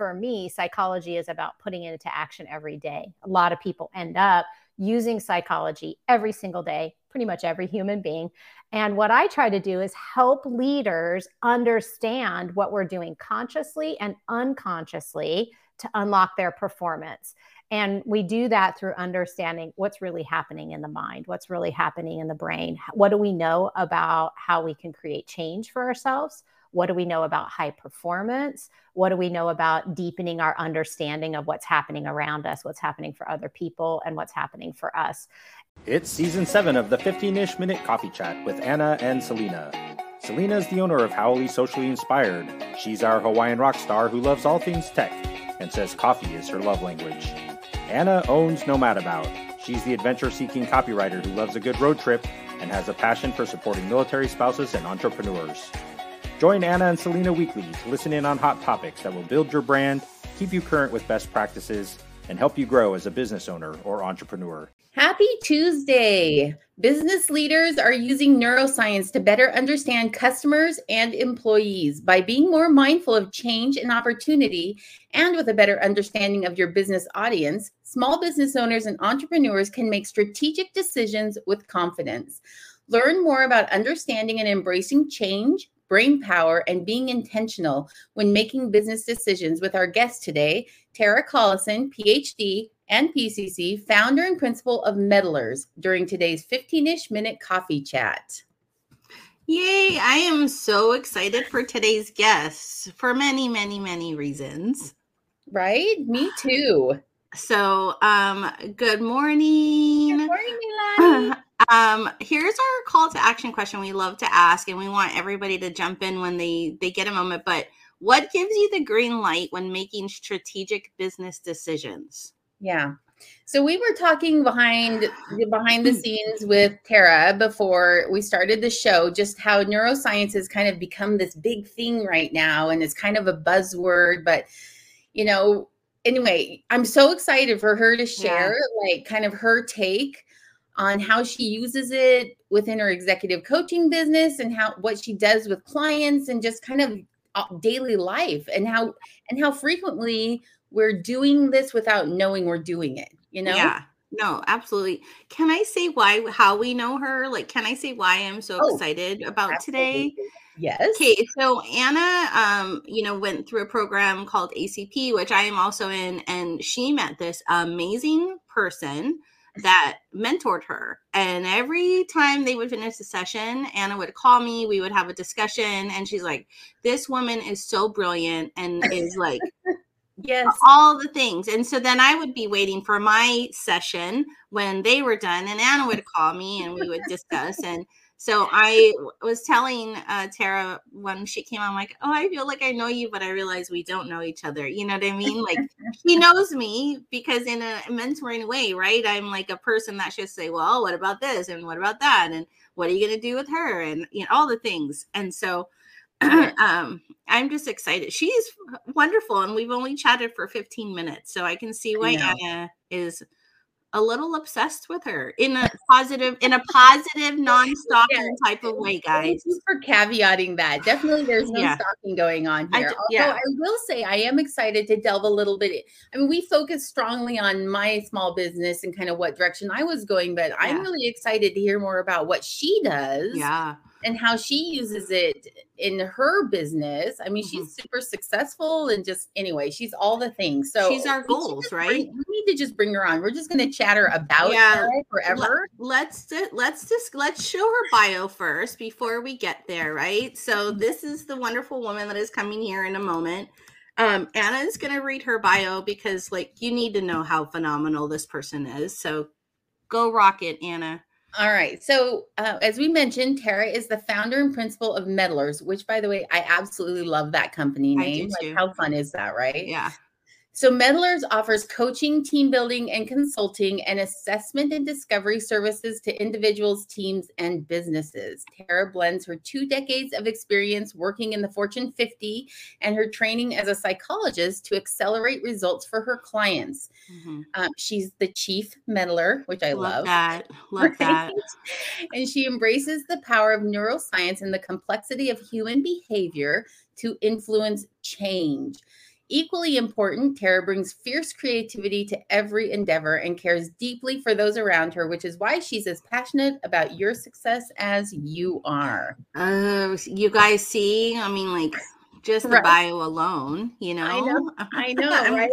for me, psychology is about putting it into action every day. A lot of people end up using psychology every single day, pretty much every human being. And what I try to do is help leaders understand what we're doing consciously and unconsciously to unlock their performance. And we do that through understanding what's really happening in the mind, what's really happening in the brain. What do we know about how we can create change for ourselves? What do we know about high performance? What do we know about deepening our understanding of what's happening around us, what's happening for other people, and what's happening for us? It's season seven of the 15 ish minute coffee chat with Anna and Selena. Selena is the owner of Howley Socially Inspired. She's our Hawaiian rock star who loves all things tech and says coffee is her love language. Anna owns Nomad About. She's the adventure seeking copywriter who loves a good road trip and has a passion for supporting military spouses and entrepreneurs. Join Anna and Selena weekly to listen in on hot topics that will build your brand, keep you current with best practices, and help you grow as a business owner or entrepreneur. Happy Tuesday! Business leaders are using neuroscience to better understand customers and employees by being more mindful of change and opportunity, and with a better understanding of your business audience. Small business owners and entrepreneurs can make strategic decisions with confidence. Learn more about understanding and embracing change, brain power, and being intentional when making business decisions with our guest today, Tara Collison, PhD and PCC, founder and principal of Meddlers, during today's 15 ish minute coffee chat. Yay! I am so excited for today's guest for many, many, many reasons. Right? Me too. So, um, good morning. Good morning, Milani. Um, here's our call to action question we love to ask, and we want everybody to jump in when they they get a moment. But what gives you the green light when making strategic business decisions? Yeah. So we were talking behind behind the scenes with Tara before we started the show, just how neuroscience has kind of become this big thing right now, and it's kind of a buzzword. But you know, anyway, I'm so excited for her to share yeah. like kind of her take on how she uses it within her executive coaching business and how what she does with clients and just kind of uh, daily life and how and how frequently we're doing this without knowing we're doing it you know? Yeah. No absolutely. Can i say why how we know her? Like can i say why i'm so oh, excited about absolutely. today yes. Okay so anna um you know went through a program called acp which i am also in and she met this amazing person that mentored her. And every time they would finish the session, Anna would call me, we would have a discussion, and she's like, This woman is so brilliant and is like, Yes, all the things. And so then I would be waiting for my session when they were done, and Anna would call me and we would discuss. And so I was telling uh, Tara when she came on, like, oh, I feel like I know you, but I realize we don't know each other. You know what I mean? Like, he knows me because in a mentoring way, right? I'm like a person that should say, well, what about this and what about that, and what are you going to do with her, and you know all the things. And so, um, I'm just excited. She's wonderful, and we've only chatted for 15 minutes, so I can see why Anna is a little obsessed with her in a positive, in a positive, non-stalking yeah. type of way, guys. Thank you for caveating that. Definitely, there's no yeah. stalking going on here. I, yeah. Although I will say, I am excited to delve a little bit. I mean, we focus strongly on my small business and kind of what direction I was going, but. I'm really excited to hear more about what she does. Yeah and how she uses it in her business. I mean, mm-hmm. she's super successful and just anyway, she's all the things. So she's our goals, right? Bring, we need to just bring her on. We're just going to chatter about yeah. her forever. Let, us let's just let's show her bio first before we get there, right? So mm-hmm. this is the wonderful woman that is coming here in a moment. Um, Anna is going to read her bio because, like, you need to know how phenomenal this person is. So go rock it, Anna. All right. So, uh, as we mentioned, Tara is the founder and principal of Meddlers, which, by the way, I absolutely love that company name. Like, how fun is that, right? Yeah. So, Meddlers offers coaching, team building, and consulting and assessment and discovery services to individuals, teams, and businesses. Tara blends her two decades of experience working in the Fortune 50 and her training as a psychologist to accelerate results for her clients. Mm-hmm. Um, she's the chief meddler, which I love. Love that. Love right? that. and she embraces the power of neuroscience and the complexity of human behavior to influence change Equally important, Tara brings fierce creativity to every endeavor and cares deeply for those around her, which is why she's as passionate about your success as you are. Uh, you guys see, I mean, like just the right. bio alone, you know. I know, I know right?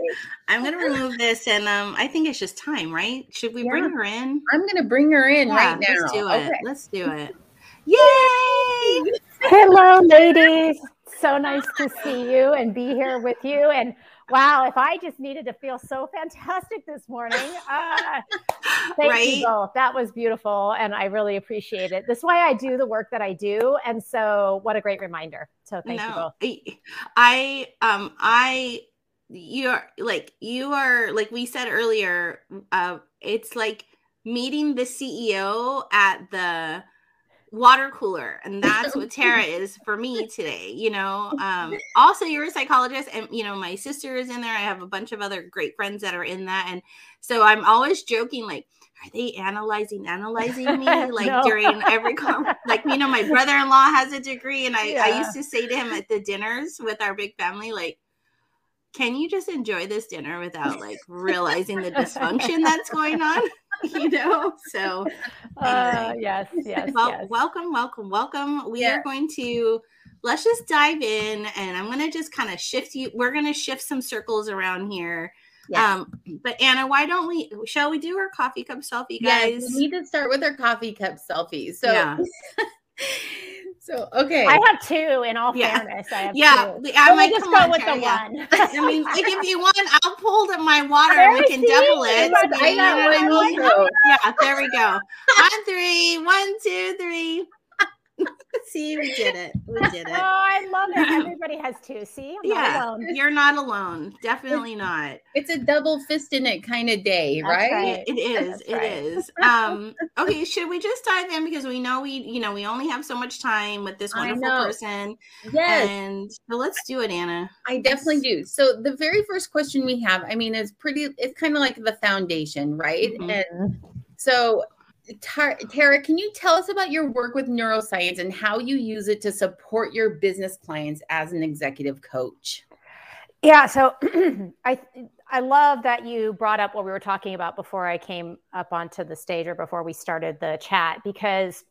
I'm, gonna remove this, and um, I think it's just time, right? Should we yeah. bring her in? I'm gonna bring her in yeah, right now. Let's do it. Okay. Let's do it. Yay! Hello, ladies. So nice to see you and be here with you. And wow, if I just needed to feel so fantastic this morning. Uh, thank right? you both. That was beautiful. And I really appreciate it. This is why I do the work that I do. And so what a great reminder. So thank no, you both. I um I you're like you are like we said earlier, uh it's like meeting the CEO at the water cooler and that's what tara is for me today you know um also you're a psychologist and you know my sister is in there i have a bunch of other great friends that are in that and so i'm always joking like are they analyzing analyzing me like no. during every con- like you know my brother-in-law has a degree and I, yeah. I used to say to him at the dinners with our big family like can you just enjoy this dinner without like realizing the dysfunction that's going on? You know? So uh, yes yes, well, yes. welcome welcome welcome. We yeah. are going to let's just dive in and i'm going to just kind of shift you we're going to shift some circles around here. Yes. um but anna why don't we shall we do our coffee cup selfie guys yes, we need to start with our coffee cup selfie. So yeah. So okay, I have two. In all yeah. fairness, I have yeah. two. I might just go with the yeah. one. I mean, like if you want, I'll pull to my water and we can double it. yeah, there we go. On three, one, two, three. See, we did it. We did it. Oh, I love it. Everybody has two. See, I'm yeah, not you're not alone. Definitely not. It's a double fist in it kind of day, right? right? It is. That's it right. is. Um, okay, should we just dive in because we know we, you know, we only have so much time with this wonderful person. Yes. And so let's do it, Anna. I definitely do. So the very first question we have, I mean, it's pretty. It's kind of like the foundation, right? Mm-hmm. And so Tara, can you tell us about your work with neuroscience and how you use it to support your business clients as an executive coach? Yeah, so I I love that you brought up what we were talking about before I came up onto the stage or before we started the chat because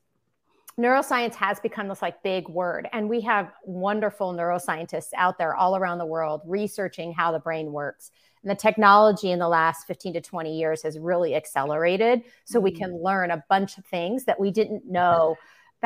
neuroscience has become this like big word and we have wonderful neuroscientists out there all around the world researching how the brain works and the technology in the last 15 to 20 years has really accelerated. So we mm. can learn a bunch of things that we didn't know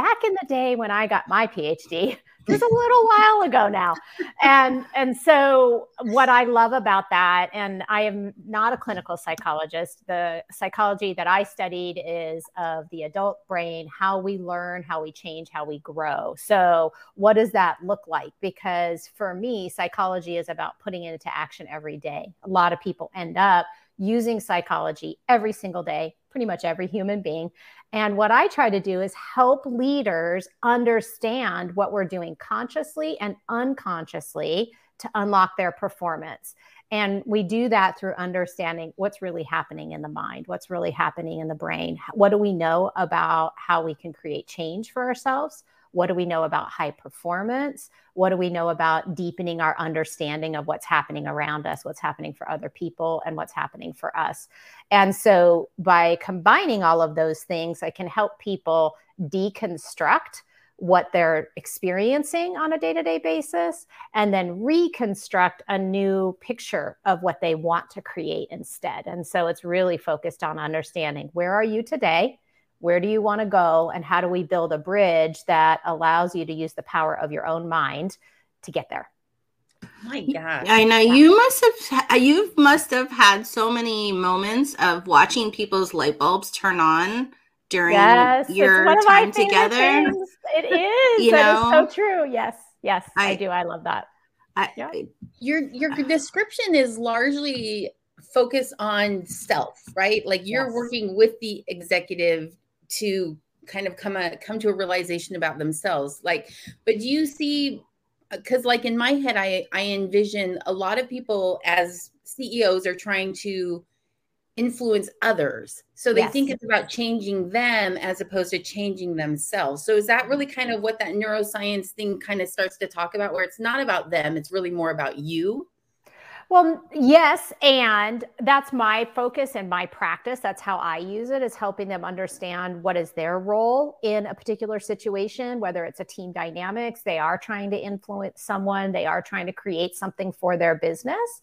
back in the day when I got my PhD. Was a little while ago now. And and so what I love about that and I am not a clinical psychologist. The psychology that I studied is of the adult brain, how we learn, how we change, how we grow. So what does that look like? Because for me, psychology is about putting it into action every day. A lot of people end up using psychology every single day, pretty much every human being. And what I try to do is help leaders understand what we're doing consciously and unconsciously to unlock their performance. And we do that through understanding what's really happening in the mind, what's really happening in the brain. What do we know about how we can create change for ourselves? What do we know about high performance? What do we know about deepening our understanding of what's happening around us, what's happening for other people, and what's happening for us? And so by combining all of those things, I can help people deconstruct what they're experiencing on a day to day basis and then reconstruct a new picture of what they want to create instead. And so it's really focused on understanding where are you today? Where do you want to go? And how do we build a bridge that allows you to use the power of your own mind to get there? My God. I know you must have uh, you must have had so many moments of watching people's light bulbs turn on during yes, your time together. Things. It is. you know, so true. Yes. Yes, I, I do. I love that. I, yeah. Your your description is largely focused on self, right? Like you're yes. working with the executive to kind of come a come to a realization about themselves. Like but do you see because like in my head i i envision a lot of people as ceos are trying to influence others. So they yes. think it's about changing them as opposed to changing themselves. So is that really kind of what that neuroscience thing kind of starts to talk about where it's not about them it's really more about you Well, yes, and that's my focus and my practice. That's how I use it is helping them understand what is their role in a particular situation, whether it's a team dynamics, they are trying to influence someone, they are trying to create something for their business.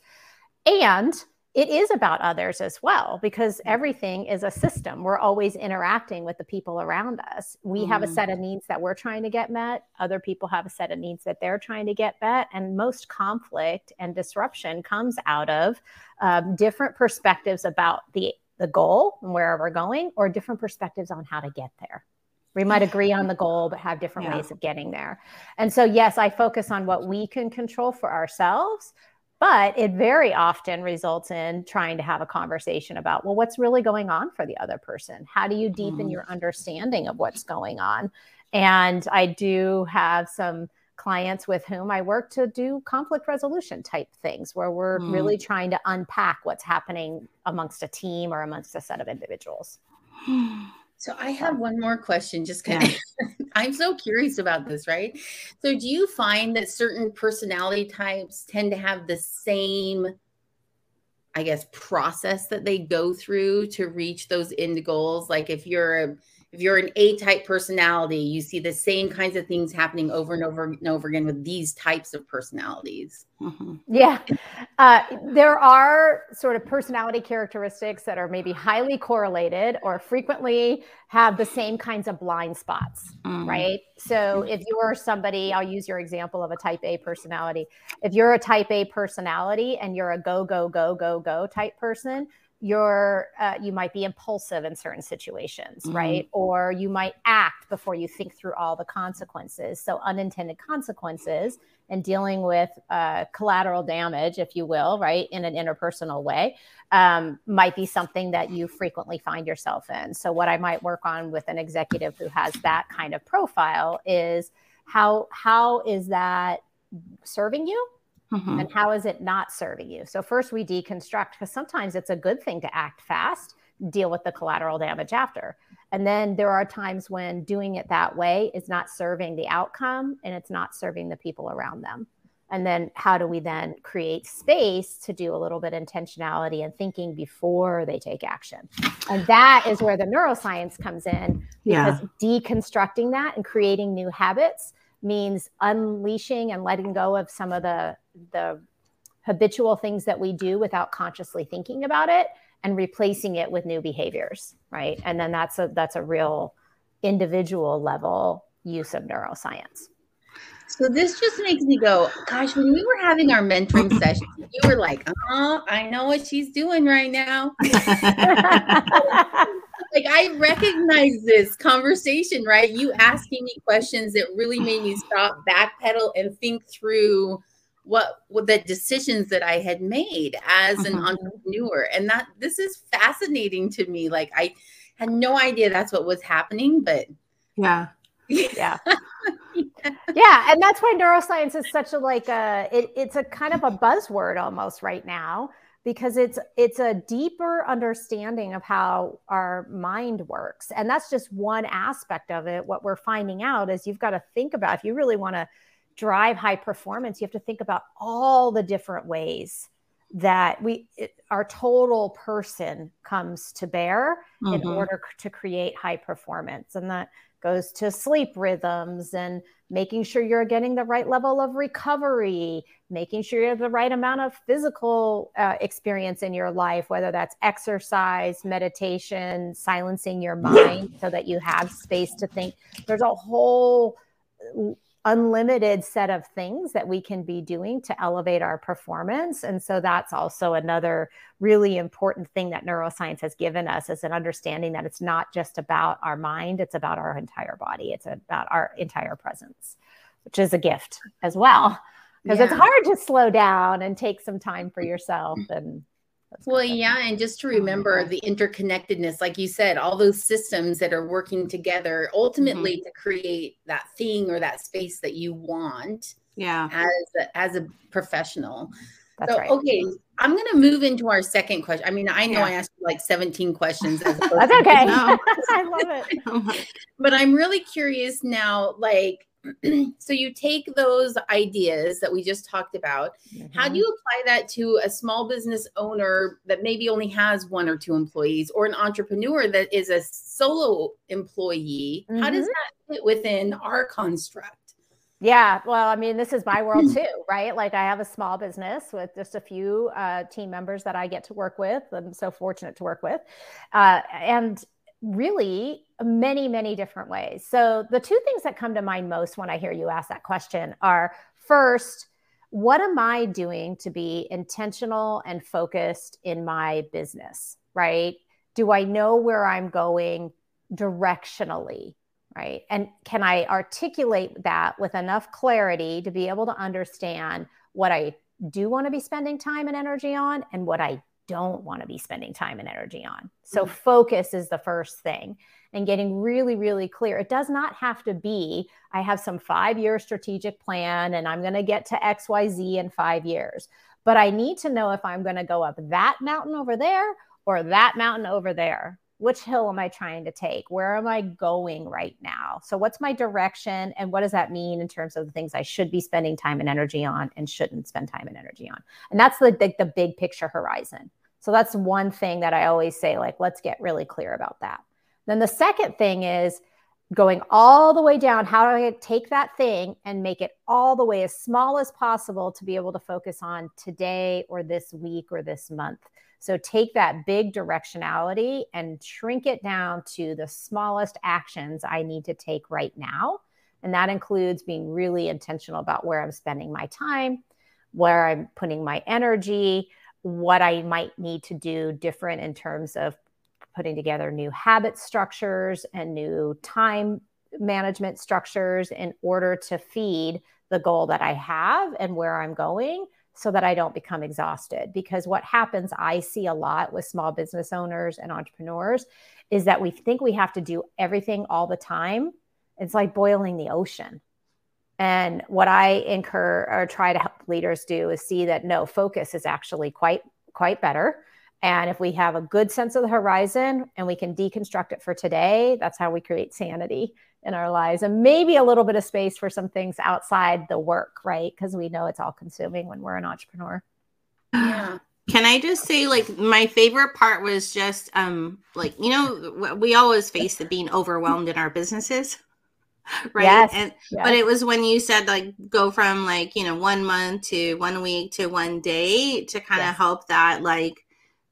And it is about others as well because mm. everything is a system. We're always interacting with the people around us. We mm. have a mm-hmm. set of needs that we're trying to get met. Other people have a set of needs that they're trying to get met. And most conflict and disruption comes out of um, different perspectives about the, the goal and where we're going, or different perspectives on how to get there. We might agree on the goal, but have different yeah. ways of getting there. And so, yes, I focus on what we can control for ourselves but it very often results in trying to have a conversation about, well, what's really going on for the other person? How do you deepen mm. your understanding of what's going on? And I do have some clients with whom I work to do conflict resolution type things where we're mm. really trying to unpack what's happening amongst a team or amongst a set of individuals. So I have one more question, just kind yeah. of I'm so curious about this, right? So do you find that certain personality types tend to have the same I guess process that they go through to reach those end goals? Like if you're a if you're an A type personality, you see the same kinds of things happening over and over and over again with these types of personalities. Mm-hmm. Yeah. Uh, there are sort of personality characteristics that are maybe highly correlated or frequently have the same kinds of blind spots, mm. right? So if you're somebody, I'll use your example of a type A personality. If you're a type A personality and you're a go, go, go, go, go type person, you're uh, you might be impulsive in certain situations mm-hmm. right? Or you might act before you think through all the consequences. So unintended consequences and dealing with uh, collateral damage if you will right in an interpersonal way um, might be something that you frequently find yourself in. So what i might work on with an executive who has that kind of profile is how how is that serving you Mm-hmm. And how is it not serving you? So, first we deconstruct because sometimes it's a good thing to act fast, deal with the collateral damage after. And then there are times when doing it that way is not serving the outcome and it's not serving the people around them. And then how do we then create space to do a little bit intentionality and thinking before they take action? And that is where the neuroscience comes in because yeah. deconstructing that and creating new habits means unleashing and letting go of some of the the habitual things that we do without consciously thinking about it and replacing it with new behaviors right? And then that's a that's a real individual level use of neuroscience. So this just makes me go gosh when we were having our mentoring session you were like oh i know what she's doing right now like I recognize this conversation, right? You asking me questions that really made me stop, backpedal, and think through what, what the decisions that I had made as an mm-hmm. entrepreneur. And that this is fascinating to me. Like I had no idea that's what was happening, but yeah. Yeah. yeah. And that's why neuroscience is such a like a it, it's a kind of a buzzword almost right now because it's it's a deeper understanding of how our mind works. And that's just one aspect of it. What we're finding out is you've got to think about if you really want to drive high performance you have to think about all the different ways that we it, our total person comes to bear mm-hmm. in order to create high performance. And that goes to sleep rhythms and making sure you're getting the right level of recovery, making sure you have the right amount of physical uh, experience in your life, whether that's exercise, meditation, silencing your mind so that you have space to think. There's a whole unlimited set of things that we can be doing to elevate our performance. And so that's also another really important thing that neuroscience has given us is an understanding that it's not just about our mind it's about our entire body. It's about our entire presence which is a gift as well because yeah. it's hard to slow down and take some time for yourself mm-hmm. and well, yeah. And just to remember the interconnectedness, like you said, all those systems that are working together ultimately mm-hmm. to create that thing or that space that you want. Yeah. As a, as a professional. That's so, right. okay, I'm going to move into our second question. I mean, I know yeah. I asked you like 17 questions. That's okay. I love it. but I'm really curious now, like, so you take those ideas that we just talked about. Mm-hmm. How do you apply that to a small business owner that maybe only has one or two employees or an entrepreneur that is a solo employee? Mm-hmm. How does mm-hmm. that fit within our construct? Yeah, well, I mean, this is my world too, right? Like, I have a small business with just a few uh, team members that I get to work with. I'm so fortunate to work with. Uh, and really, many, many different ways. So, the two things that come to mind most when I hear you ask that question are first, what am I doing to be intentional and focused in my business, right? Do I know where I'm going directionally? Right. And can I articulate that with enough clarity to be able to understand what I do want to be spending time and energy on and what I don't want to be spending time and energy on. So, mm-hmm. focus is the first thing and getting really, really clear. It does not have to be, I have some five year strategic plan and I'm going to get to XYZ in five years. But I need to know if I'm going to go up that mountain over there or that mountain over there. Which hill am I trying to take? Where am I going right now? So, what's my direction? And what does that mean in terms of the things I should be spending time and energy on and shouldn't spend time and energy on? And that's the, the, the big picture horizon. So that's one thing that I always say, like, let's get really clear about that. Then the second thing is going all the way down. How do I take that thing and make it all the way as small as possible to be able to focus on today or this week or this month? So take that big directionality and shrink it down to the smallest actions I need to take right now. And that includes being really intentional about where I'm spending my time, where I'm putting my energy, what I might need to do different in terms of putting together new habit structures and new time management structures in order to feed the goal that I have and where I'm going so that I don't become exhausted. Because what happens, I see a lot with small business owners and entrepreneurs, is that we think we have to do everything all the time. It's like boiling the ocean. And what I incur or try to help leaders do is see that no, focus is actually quite quite better. And if we have a good sense of the horizon and we can deconstruct it for today, that's how we create sanity in our lives and maybe a little bit of space for some things outside the work, right? Because we know it's all consuming when we're an entrepreneur. Yeah. Can I just say, like, my favorite part was just, um, like, you know, we always face the being overwhelmed in our businesses right yes, and yes. but it was when you said like go from like you know one month to one week to one day to kind of yes. help that like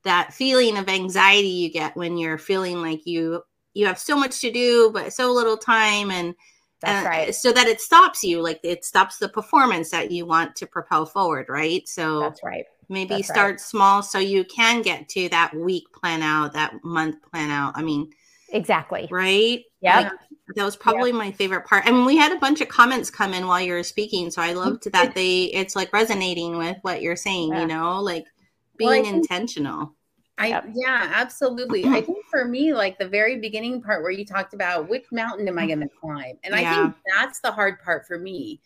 that feeling of anxiety you get when you're feeling like you you have so much to do but so little time and that's uh, right. So that it stops you, like it stops the performance that you want to propel forward, right? So that's right. Maybe that's start right. small so you can get to that week plan out, that month plan out. I mean, exactly. Right? Yeah. Like, that was probably yep. my favorite part. I mean, we had a bunch of comments come in while you were speaking, so I mm-hmm. loved that they it's like resonating with what you're saying, yeah. you know, like being well, intentional. I yep. yeah, absolutely. I think for me, like the very beginning part where you talked about which mountain am I going to mm-hmm. climb, and yeah. I think that's the hard part for me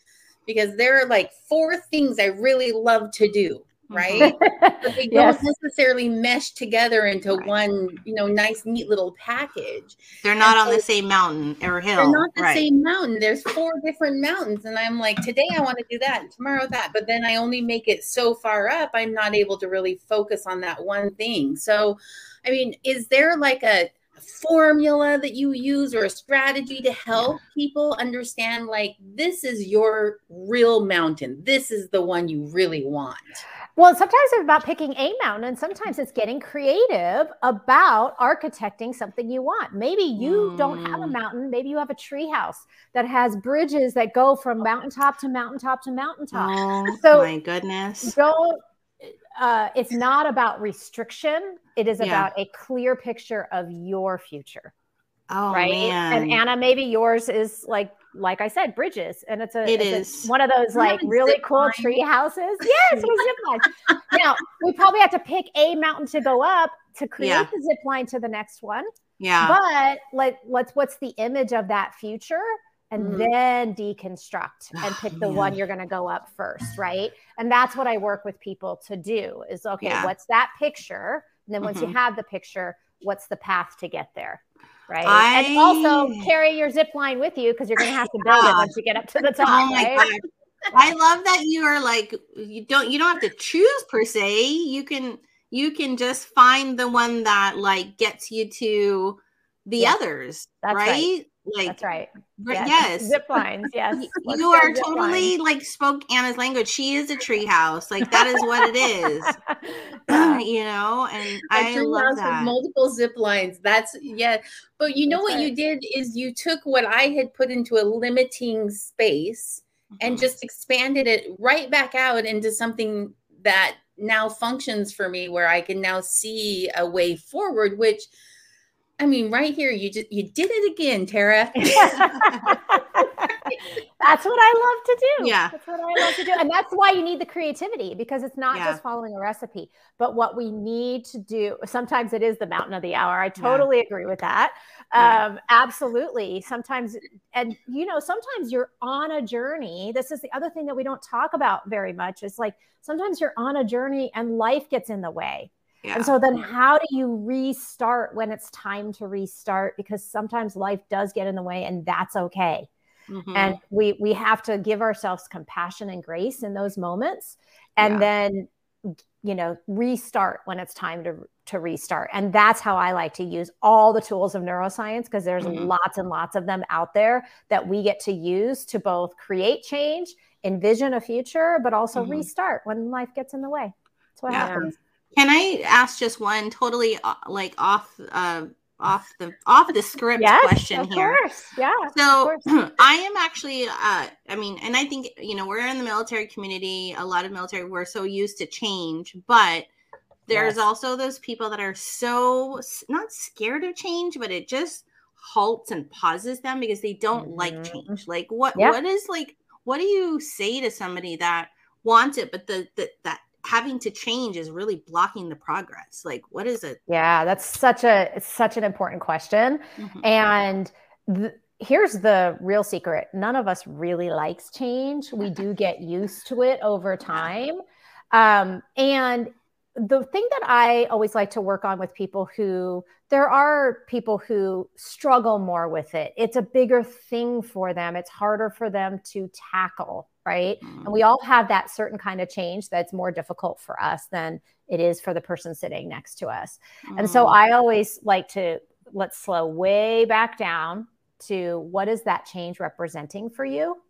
because there are like four things I really love to do, right? But they yes. don't necessarily mesh together into right. one, you know, nice, neat little package. They're not and on so the same mountain or hill. They're not the right. same mountain. There's four different mountains. And I'm like, today I want to do that, and tomorrow that. But then I only make it so far up, I'm not able to really focus on that one thing. So, I mean, is there like a formula that you use or a strategy to help people understand like this is your real mountain this is the one you really want well, sometimes it's about picking a mountain, and sometimes it's getting creative about architecting something you want. Maybe you mm. don't have a mm. mountain. Maybe you have a tree house that has bridges that go from mountaintop to mountaintop to mountaintop. Oh, so my goodness! Don't. Uh, it's not about restriction. It is yeah. about a clear picture of your future. Oh right. Man. And Anna, maybe yours is like like I said, bridges, and it's a it it's is. A, one of those like really cool line. tree houses. Yes, we zip line. now we probably have to pick a mountain to go up to create yeah. the zip line to the next one. Yeah. But let let's what's the image of that future? And mm-hmm. then deconstruct and pick the one you're going to go up first right and that's what i work with people to do is okay yeah. what's that picture and then once mm-hmm. you have the picture what's the path to get there right I- and also carry your zip line with you because you're going to have to build it once you get up to the top Oh my right? god. I love that you are like you don't you don't have to choose per se. You can you can just find the one that like gets you to the Yeah. others, That's right? right. Like that's right yes, yes. zip lines yes Let's You are totally like spoke Anna's language. She is a tree house. Like that is what it is. Yeah. you know, and A I love that. multiple zip lines. That's yeah. But you know That's what you did is you took what I had put into a limiting space and Mhm. just expanded it right back out into something that now functions for me where I can now see a way forward, which I mean, right here, you just you did it again, Tara. that's what I love to do. Yeah. That's what I love to do. And that's why you need the creativity because it's not Yeah. just following a recipe, but what we need to do. Sometimes it is the mountain of the hour. I totally agree with that. Yeah. Um, absolutely. Sometimes, and you know, sometimes you're on a journey. This is the other thing that we don't talk about very much is like sometimes you're on a journey and life gets in the way. Yeah. And so then how do you restart when it's time to restart? Because sometimes life does get in the way and that's okay. Mhm. And we we have to give ourselves compassion and grace in those moments and Yeah. then you know restart when it's time to to restart. And that's how I like to use all the tools of neuroscience because there's Mhm. lots and lots of them out there that we get to use to both create change, envision a future, but also Mhm. restart when life gets in the way. That's what Yeah. happens. Can I ask just one totally uh, like off uh off the off the script Yes, question of here? course. Yeah. of So course. I am actually uh I mean and I think you know we're in the military community a lot of military we're so used to change but there's Yes. also those people that are so not scared of change but it just halts and pauses them because they don't like Mhm. change. Like what Yeah. what is like what do you say to somebody that wants it but the, the that having to change is really blocking the progress? Like what is it? Yeah, that's such a it's such an important question. Mhm. And th- here's the real secret none of us really likes change. We do get used to it over time. Um, and the thing that I always like to work on with people who there are people who struggle more with it. It's a bigger thing for them. It's harder for them to tackle, right? And we all have that certain kind of change that's more difficult for us than it is for the person sitting next to us. And so Mhm. I always like to let's slow way back down to what is that change representing for you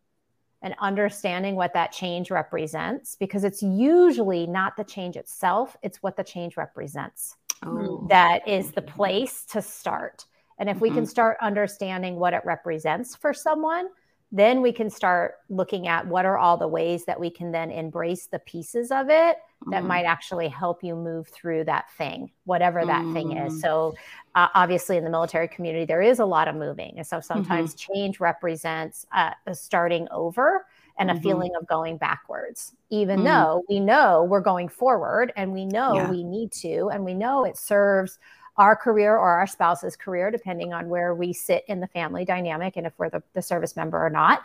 and understanding what that change represents because it's usually not the change itself, it's what the change represents. Oh. That is the place to start. And if we can Mhm. start understanding what it represents for someone, then we can start looking at what are all the ways that we can then embrace the pieces of it that Mhm. might actually help you move through that thing, whatever that thing Mm. is. So, uh, obviously, in the military community, there is a lot of moving. And so sometimes Mm-hmm. change represents uh, a starting over and a Mhm. feeling of going backwards, even Mm. though we know we're going forward and we know Yeah. we need to, and we know it serves our career or our spouse's career, depending on where we sit in the family dynamic and if we're the, the service member or not.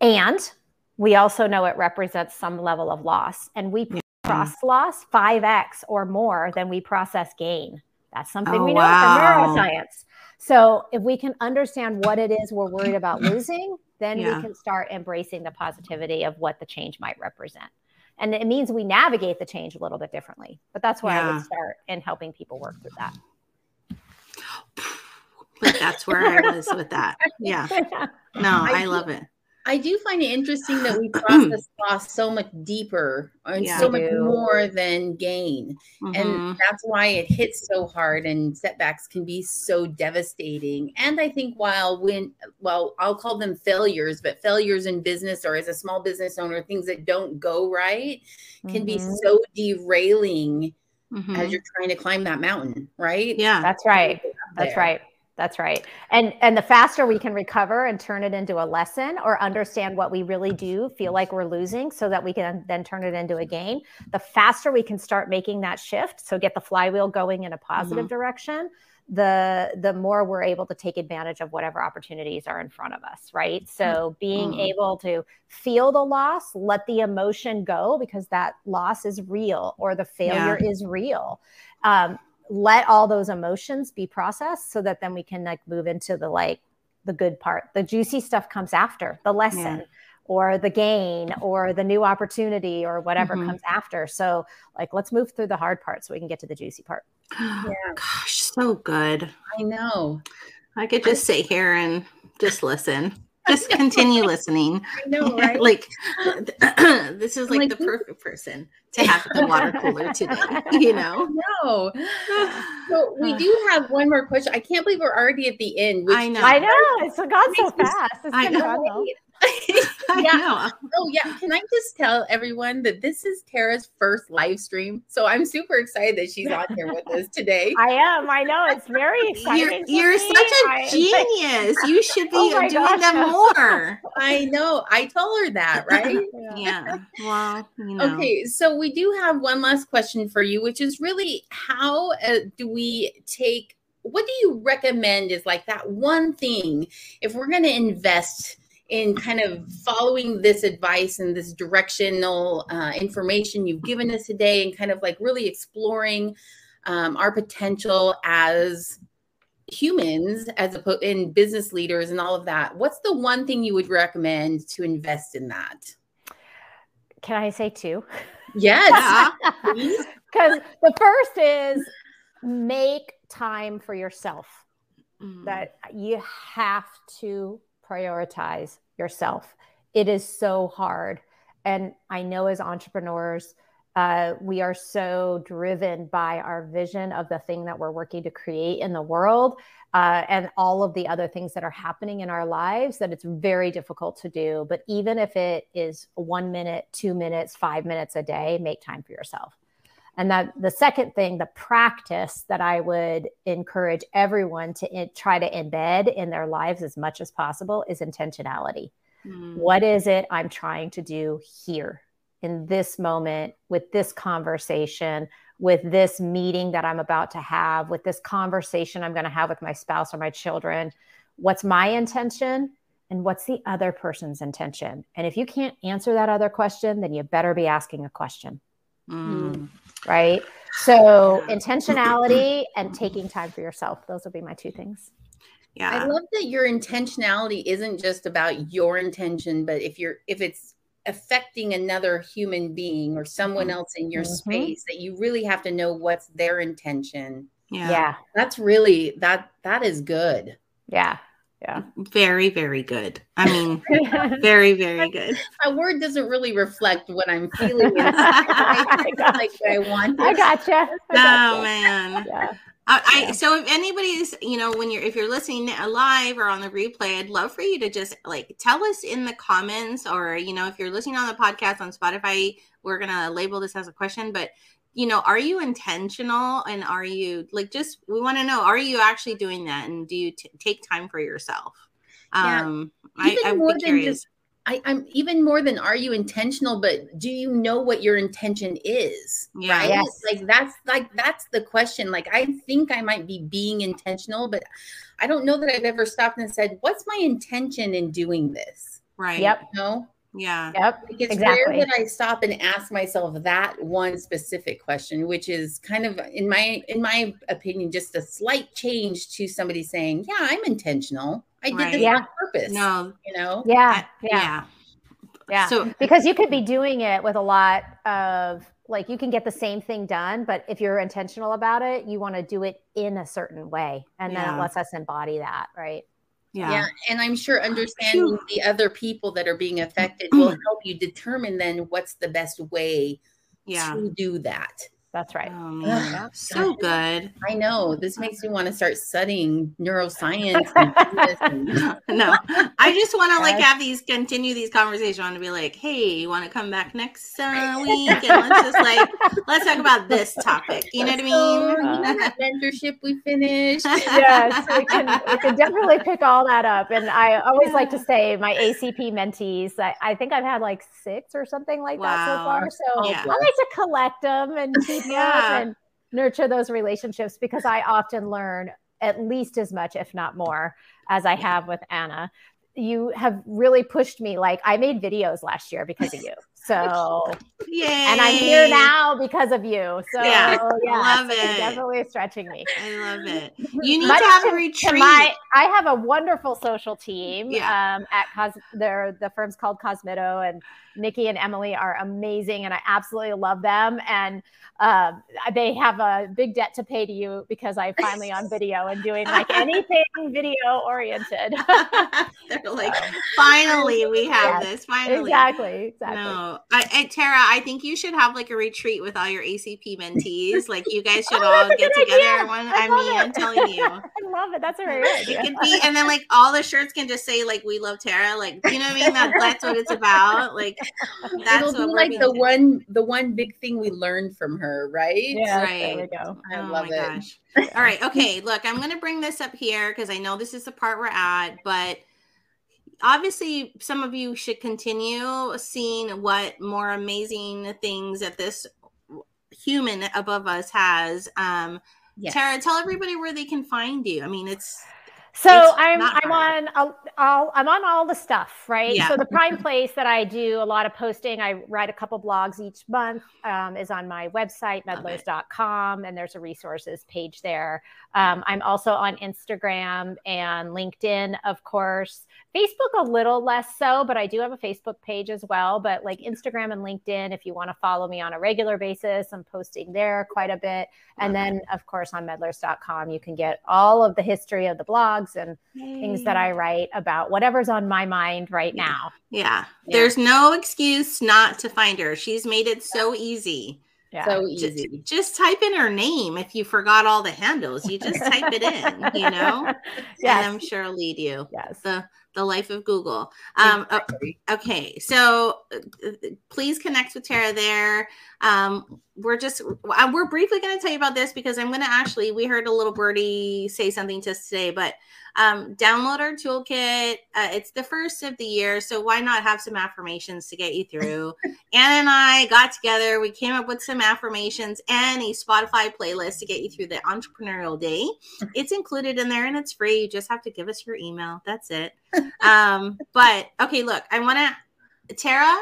And we also know it represents some level of loss. And we process loss 5x or more than we process gain. That's something Oh, we know wow. from neuroscience. So if we can understand what it is we're worried about losing, then Yeah. we can start embracing the positivity of what the change might represent. And it means we navigate the change a little bit differently. But that's where I would start in helping people work through that. Like that's where I was with that. Yeah. No, I, I love it. I do find it interesting that we process loss so much deeper and Yeah. so much more than gain. Mhm. And that's why it hits so hard and setbacks can be so devastating. And I think while when well, I'll call them failures, but failures in business or as a small business owner, things that don't go right can be Mhm. so derailing Mhm. as you're trying to climb that mountain, right? yeah. That's right. That's right. That's right. And and the faster we can recover and turn it into a lesson or understand what we really do feel like we're losing so that we can then turn it into a gain, the faster we can start making that shift, so get the flywheel going in a positive direction, the the more we're able to take advantage of whatever opportunities are in front of us, right? So being Mhm. able to feel the loss, let the emotion go because that loss is real or the failure is real. Um, let all those emotions be processed so that then we can like move into the like the good part. The juicy stuff comes after the lesson. Yeah or the gain or the new opportunity or whatever mm-hmm. comes after. So, like, let's move through the hard part so we can get to the juicy part. yeah. Gosh, so good. I know. I could just sit here and just listen. Just continue listening. I know, right? like this is like, like the perfect person to have the water cooler today, you know? No. So we do have one more question. I can't believe we're already at the end. I know. I know. It's gone so fast. It's I know. yeah. Oh yeah. Can I just tell everyone that this is Tara's first live stream? So I'm super excited that she's on here with us today. I am. I know. It's very exciting. You're, you're such a I, genius. you should be oh doing gosh, them more. I know. I told her that, right? yeah. yeah. Well, you know. Okay. So we do have one last question for you, which is really how uh, do we take what do you recommend is like that one thing if we're going to invest in kind of following this advice and this directional uh, information you've given us today and kind of like really exploring um, our potential as humans as a in business leaders and all of that what's the one thing you would recommend to invest in that? Can i say two? Yes. Because the first is make time for yourself. Mm. that you have to prioritize yourself. It is so hard. And I know as entrepreneurs, uh, we are so driven by our vision of the thing that we're working to create in the world uh, and all of the other things that are happening in our lives that it's very difficult to do. But even if it is one minute, two minutes, five minutes a day, make time for yourself. And that the second thing, the practice that I would encourage everyone to in, try to embed in their lives as much as possible is intentionality. Mm. What is it I'm trying to do here in this moment with this conversation, with this meeting that I'm about to have, with this conversation I'm going to have with my spouse or my children? What's my intention? And what's the other person's intention? And if you can't answer that other question, then you better be asking a question. Mm right? So intentionality and taking time for yourself. Those would be my two things. Yeah. I love that your intentionality isn't just about your intention, but if you're if it's affecting another human being or someone mm-hmm. else in your mm-hmm. space that you really have to know what's their intention. Yeah. yeah. That's really that that is good. Yeah yeah. Very very good. I mean very very good. My word doesn't really reflect what i'm feeling I, got like I want i gotcha. I oh gotcha. man. Yeah. I, I, so if anybody's you know when you're if you're listening live or on the replay i'd love for you to just like tell us in the comments or you know if you're listening on the podcast on spotify we're gonna label this as a question but you know, are you intentional and are you like just we want to know are you actually doing that and do you t- take time for yourself? Um, yeah. I, I'm curious. Just, I, am even more than are you intentional, but do you know what your intention is? Yeah. Right? Yes. Like that's like that's the question. Like I think I might be being intentional, but I don't know that I've ever stopped and said, "What's my intention in doing this?" Right. Yep. You know? Yeah. Yep. It's exactly. rare that I stop and ask myself that one specific question, which is kind of in my in my opinion, just a slight change to somebody saying, Yeah, I'm intentional. I did right. this yeah. on purpose. No, you know? Yeah. Yeah. Yeah. yeah. So because you could be doing it with a lot of like you can get the same thing done, but if you're intentional about it, you want to do it in a certain way. And yeah. then it lets us embody that, right? Yeah. yeah. And I'm sure understanding the other people that are being affected will help you determine then what's the best way yeah. to do that. That's right. Oh, man. so good. I know. This makes me want to start studying neuroscience. And no, I just want to like have these continue these conversations. I want to be like, hey, you want to come back next uh, week and let's just like let's talk about this topic. You know what I mean? Uh, mentorship we finished. yes, we can, we can definitely pick all that up. And I always like to say my ACP mentees. I, I think I've had like six or something like wow. that so far. So yeah. I like to collect them and yeah. and nurture those relationships because I often learn at least as much, if not more, as I have with Anna. You have really pushed me. Like I made videos last year because of you. So, Yay. and I'm here now because of you. So, Yeah, yeah, love so you're it. definitely stretching me. I love it. You need Much to have to- a retreat. my- I have a wonderful social team Yeah. um, at Cos. They're the firm's called Cosmeto, and Nikki and Emily are amazing, and I absolutely love them. And um, they have a big debt to pay to you because I finally on video and doing like anything video oriented. They're like, finally, we have Yes, this. Finally. exactly, exactly. No, I, I, Tara, I think you should have like a retreat with all your ACP mentees. Like you guys should Oh, all get together. idea. and One, I I, mean, it. I'm telling you, I love it. That's a very it good idea. could be, and then like all the shirts can just say like "We love Tara." Like, you know what I mean? That, that's what it's about. Like, that's It'll be like being- the one the one big thing we learned from her, right? Yeah, there we Right. go. I oh love my it. gosh. All right. Okay. Look, I'm going to bring this up here because I know this is the part we're at, but obviously, some of you should continue seeing what more amazing things that this human above us has. Um, Yes. Tara, tell everybody where they can find you. I mean, it's So It's I'm I'm hard. on all, all I'm on all the stuff, right? Yeah. So the prime place that I do a lot of posting, I write a couple blogs each month, um, is on my website medlers.com, and there's a resources page there. Um, I'm also on Instagram and LinkedIn, of course. Facebook a little less so, but I do have a Facebook page as well. But like Instagram and LinkedIn, if you want to follow me on a regular basis, I'm posting there quite a bit. And then, of course, on medlers.com, you can get all of the history of the blogs and things that I write about whatever's on my mind right now. Yeah. Yeah. There's no excuse not to find her. She's made it so easy. Yeah. So easy. Just, type in her name if you forgot all the handles. You just type it in, you know, and. I'm sure it'll lead you. yes. The the life of Google. Um, Exactly. okay, so uh, uh, please connect with Tara there. Um, we're just uh, we're briefly going to tell you about this because I'm going to actually we heard a little birdie say something to us today, but um, download our toolkit. Uh, it's the first of the year, so why not have some affirmations to get you through? Anna and I got together. We came up with some affirmations and a Spotify playlist to get you through the entrepreneurial day. It's included in there and it's free. You just have to give us your email. That's it. Um, but okay, look, I want to. Tara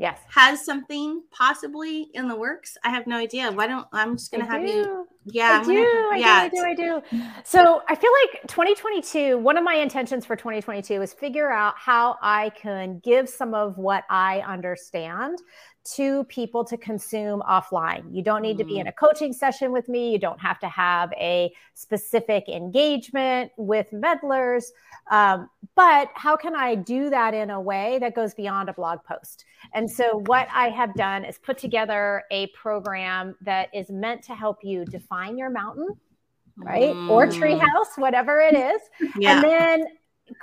yes. has something possibly in the works. I have no idea. Why don't I'm just gonna I have you? Yeah, I do, gonna, I yeah. do, I do, I do. So I feel like 2022, one of my intentions for 2022 is figure out how I can give some of what I understand to people to consume offline. You don't need to be Mm. in a coaching session with me. You don't have to have a specific engagement with meddlers. Um, but how can I do that in a way that goes beyond a blog post? And so, what I have done is put together a program that is meant to help you define your mountain, right? Or Mm, treehouse, whatever it is. Yeah. And then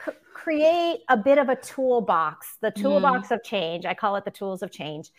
c- create a bit of a toolbox, the toolbox of change. I call it the tools of change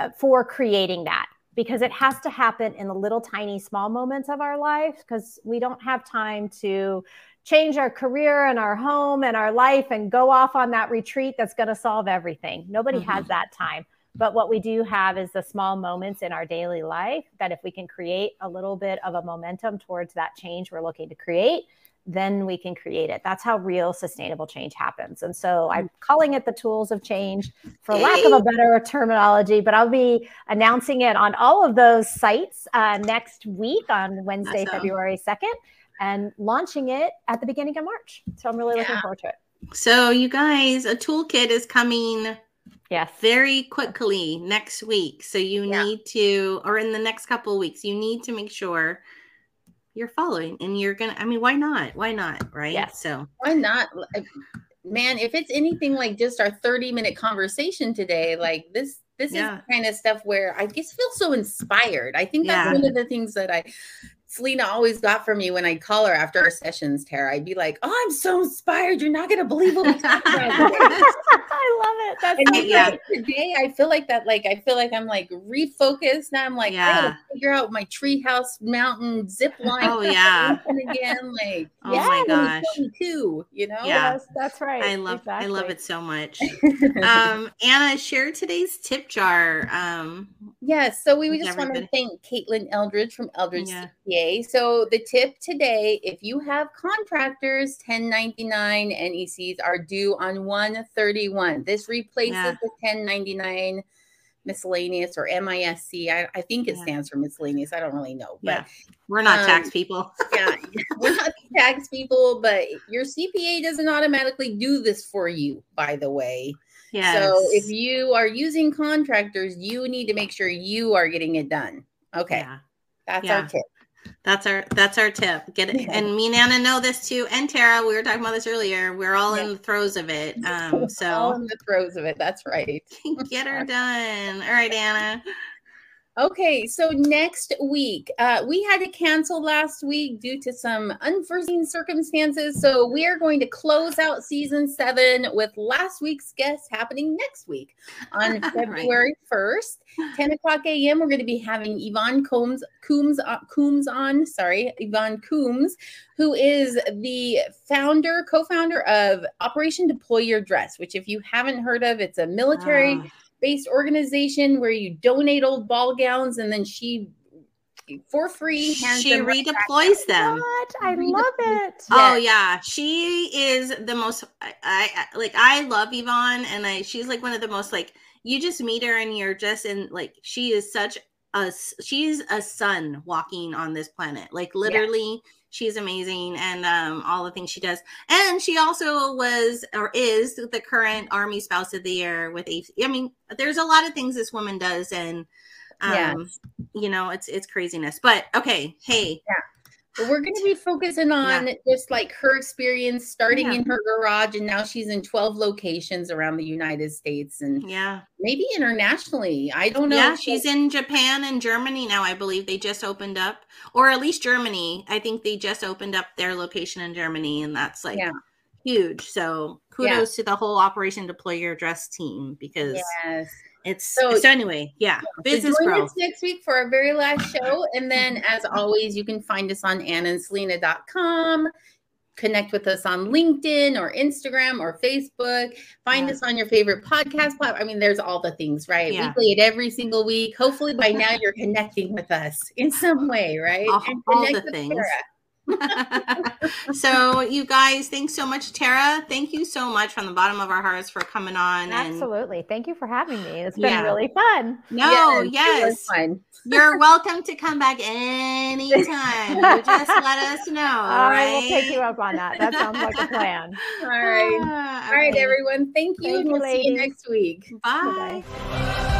uh, for creating that because it has to happen in the little tiny small moments of our life because we don't have time to change our career and our home and our life and go off on that retreat that's going to solve everything. Nobody has that time. But what we do have is the small moments in our daily life that if we can create a little bit of a momentum towards that change we're looking to create, then we can create it. That's how real sustainable change happens. And so I'm calling it the tools of change for lack of a better terminology, but I'll be announcing it on all of those sites uh, next week on Wednesday, Awesome. February 2nd, and launching it at the beginning of March. So I'm really looking forward to it. So you guys, a toolkit is coming Yes. very quickly next week. So you Yeah. need to, or in the next couple of weeks, you need to make sure you're following and you're gonna. I mean, why not? Why not? Right? Yes. So Why not? Man, if it's anything like just our 30 minute conversation today, like this, this Yeah. is the kind of stuff where I just feel so inspired. I think that's Yeah. one of the things that I Selena always got from me when I'd call her after our sessions, Tara. I'd be like, Oh, I'm so inspired. You're not gonna believe what we talked about today." I love it. That's And so then, Yeah. like, today I feel like that, like I feel like I'm like refocused. Now I'm like, I Yeah. gotta figure out my treehouse mountain zip line Oh, yeah. again. Like Oh my gosh. too, you know? Yeah. Yes, that's right. I love I love it so much. um, Anna, share today's tip jar. Um, Yes. So we With just want to thank Caitlin Eldridge from Eldridge Yeah. CPA. So the tip today, if you have contractors, 1099 NECs are due on 131. This replaces Yeah. the 1099 miscellaneous or MISC. I, I think it Yeah. stands for miscellaneous. I don't really know. But Yeah. We're not um, tax people. yeah, we're not tax people, but your CPA doesn't automatically do this for you, by the way. Yes. So if you are using contractors, you need to make sure you are getting it done. Okay. Yeah. That's Yeah. our tip. That's our that's our tip. Get it. Yeah. And me and Anna know this too. And Tara, we were talking about this earlier. We're all in the throes of it. Um, so All in the throes of it. That's right. get her done. All right, Anna. Okay, so next week, uh, we had to cancel last week due to some unforeseen circumstances. So we are going to close out season seven with last week's guest happening next week on Right. February 1st, 10 o'clock a.m. We're going to be having Yvonne Combs, Coombs, uh, Coombs on, sorry, Yvonne Coombs, who is the founder, co founder of Operation Deploy Your Dress, which, if you haven't heard of, it's a military Ah, based organization where you donate old ball gowns and then she for free hands she them right back them. What? I Read the love it. Oh yeah, she is the most. I, I like. I love Yvonne, and I. She's like one of the most like. You just meet her, and you're just in like. She is such a She's a sun walking on this planet. Like literally, she's amazing, and um, all the things she does. And she also was or is the current Army Spouse of the Year with. A, I mean, there's a lot of things this woman does, and. Um, Yes. you know, it's it's craziness. But okay, hey, But we're going to be focusing on just like her experience starting Yeah. in her garage and now she's in 12 locations around the United States and yeah. maybe internationally. I don't know. Yeah, she's in Japan and Germany now, I believe. They just opened up, or at least Germany. I think they just opened up their location in Germany, and that's like Yeah. huge. So kudos to the whole Operation Deploy Your Dress team because Yes. It's So- so, anyway, yeah, So business join growth. us next week for our very last show. And then, as always, you can find us on annandselena.com. Connect with us on LinkedIn or Instagram or Facebook. Find Yeah. us on your favorite podcast platform. I mean, there's all the things, right? Yeah. We play it every single week. Hopefully, by now you're connecting with us in some way, right? All- And all the things. Sarah. so you guys, thanks so much, Tara. Thank you so much from the bottom of our hearts for coming on. And Absolutely. Thank you for having me. It's been Yeah. really fun. no, it was yes, fun. you're welcome to come back anytime. You just let us know. I right? will take you up on that. That sounds like a plan. All right. Ah, All right, okay. everyone. Thank you. Thank and you, we'll see you next week. Bye. Bye-bye.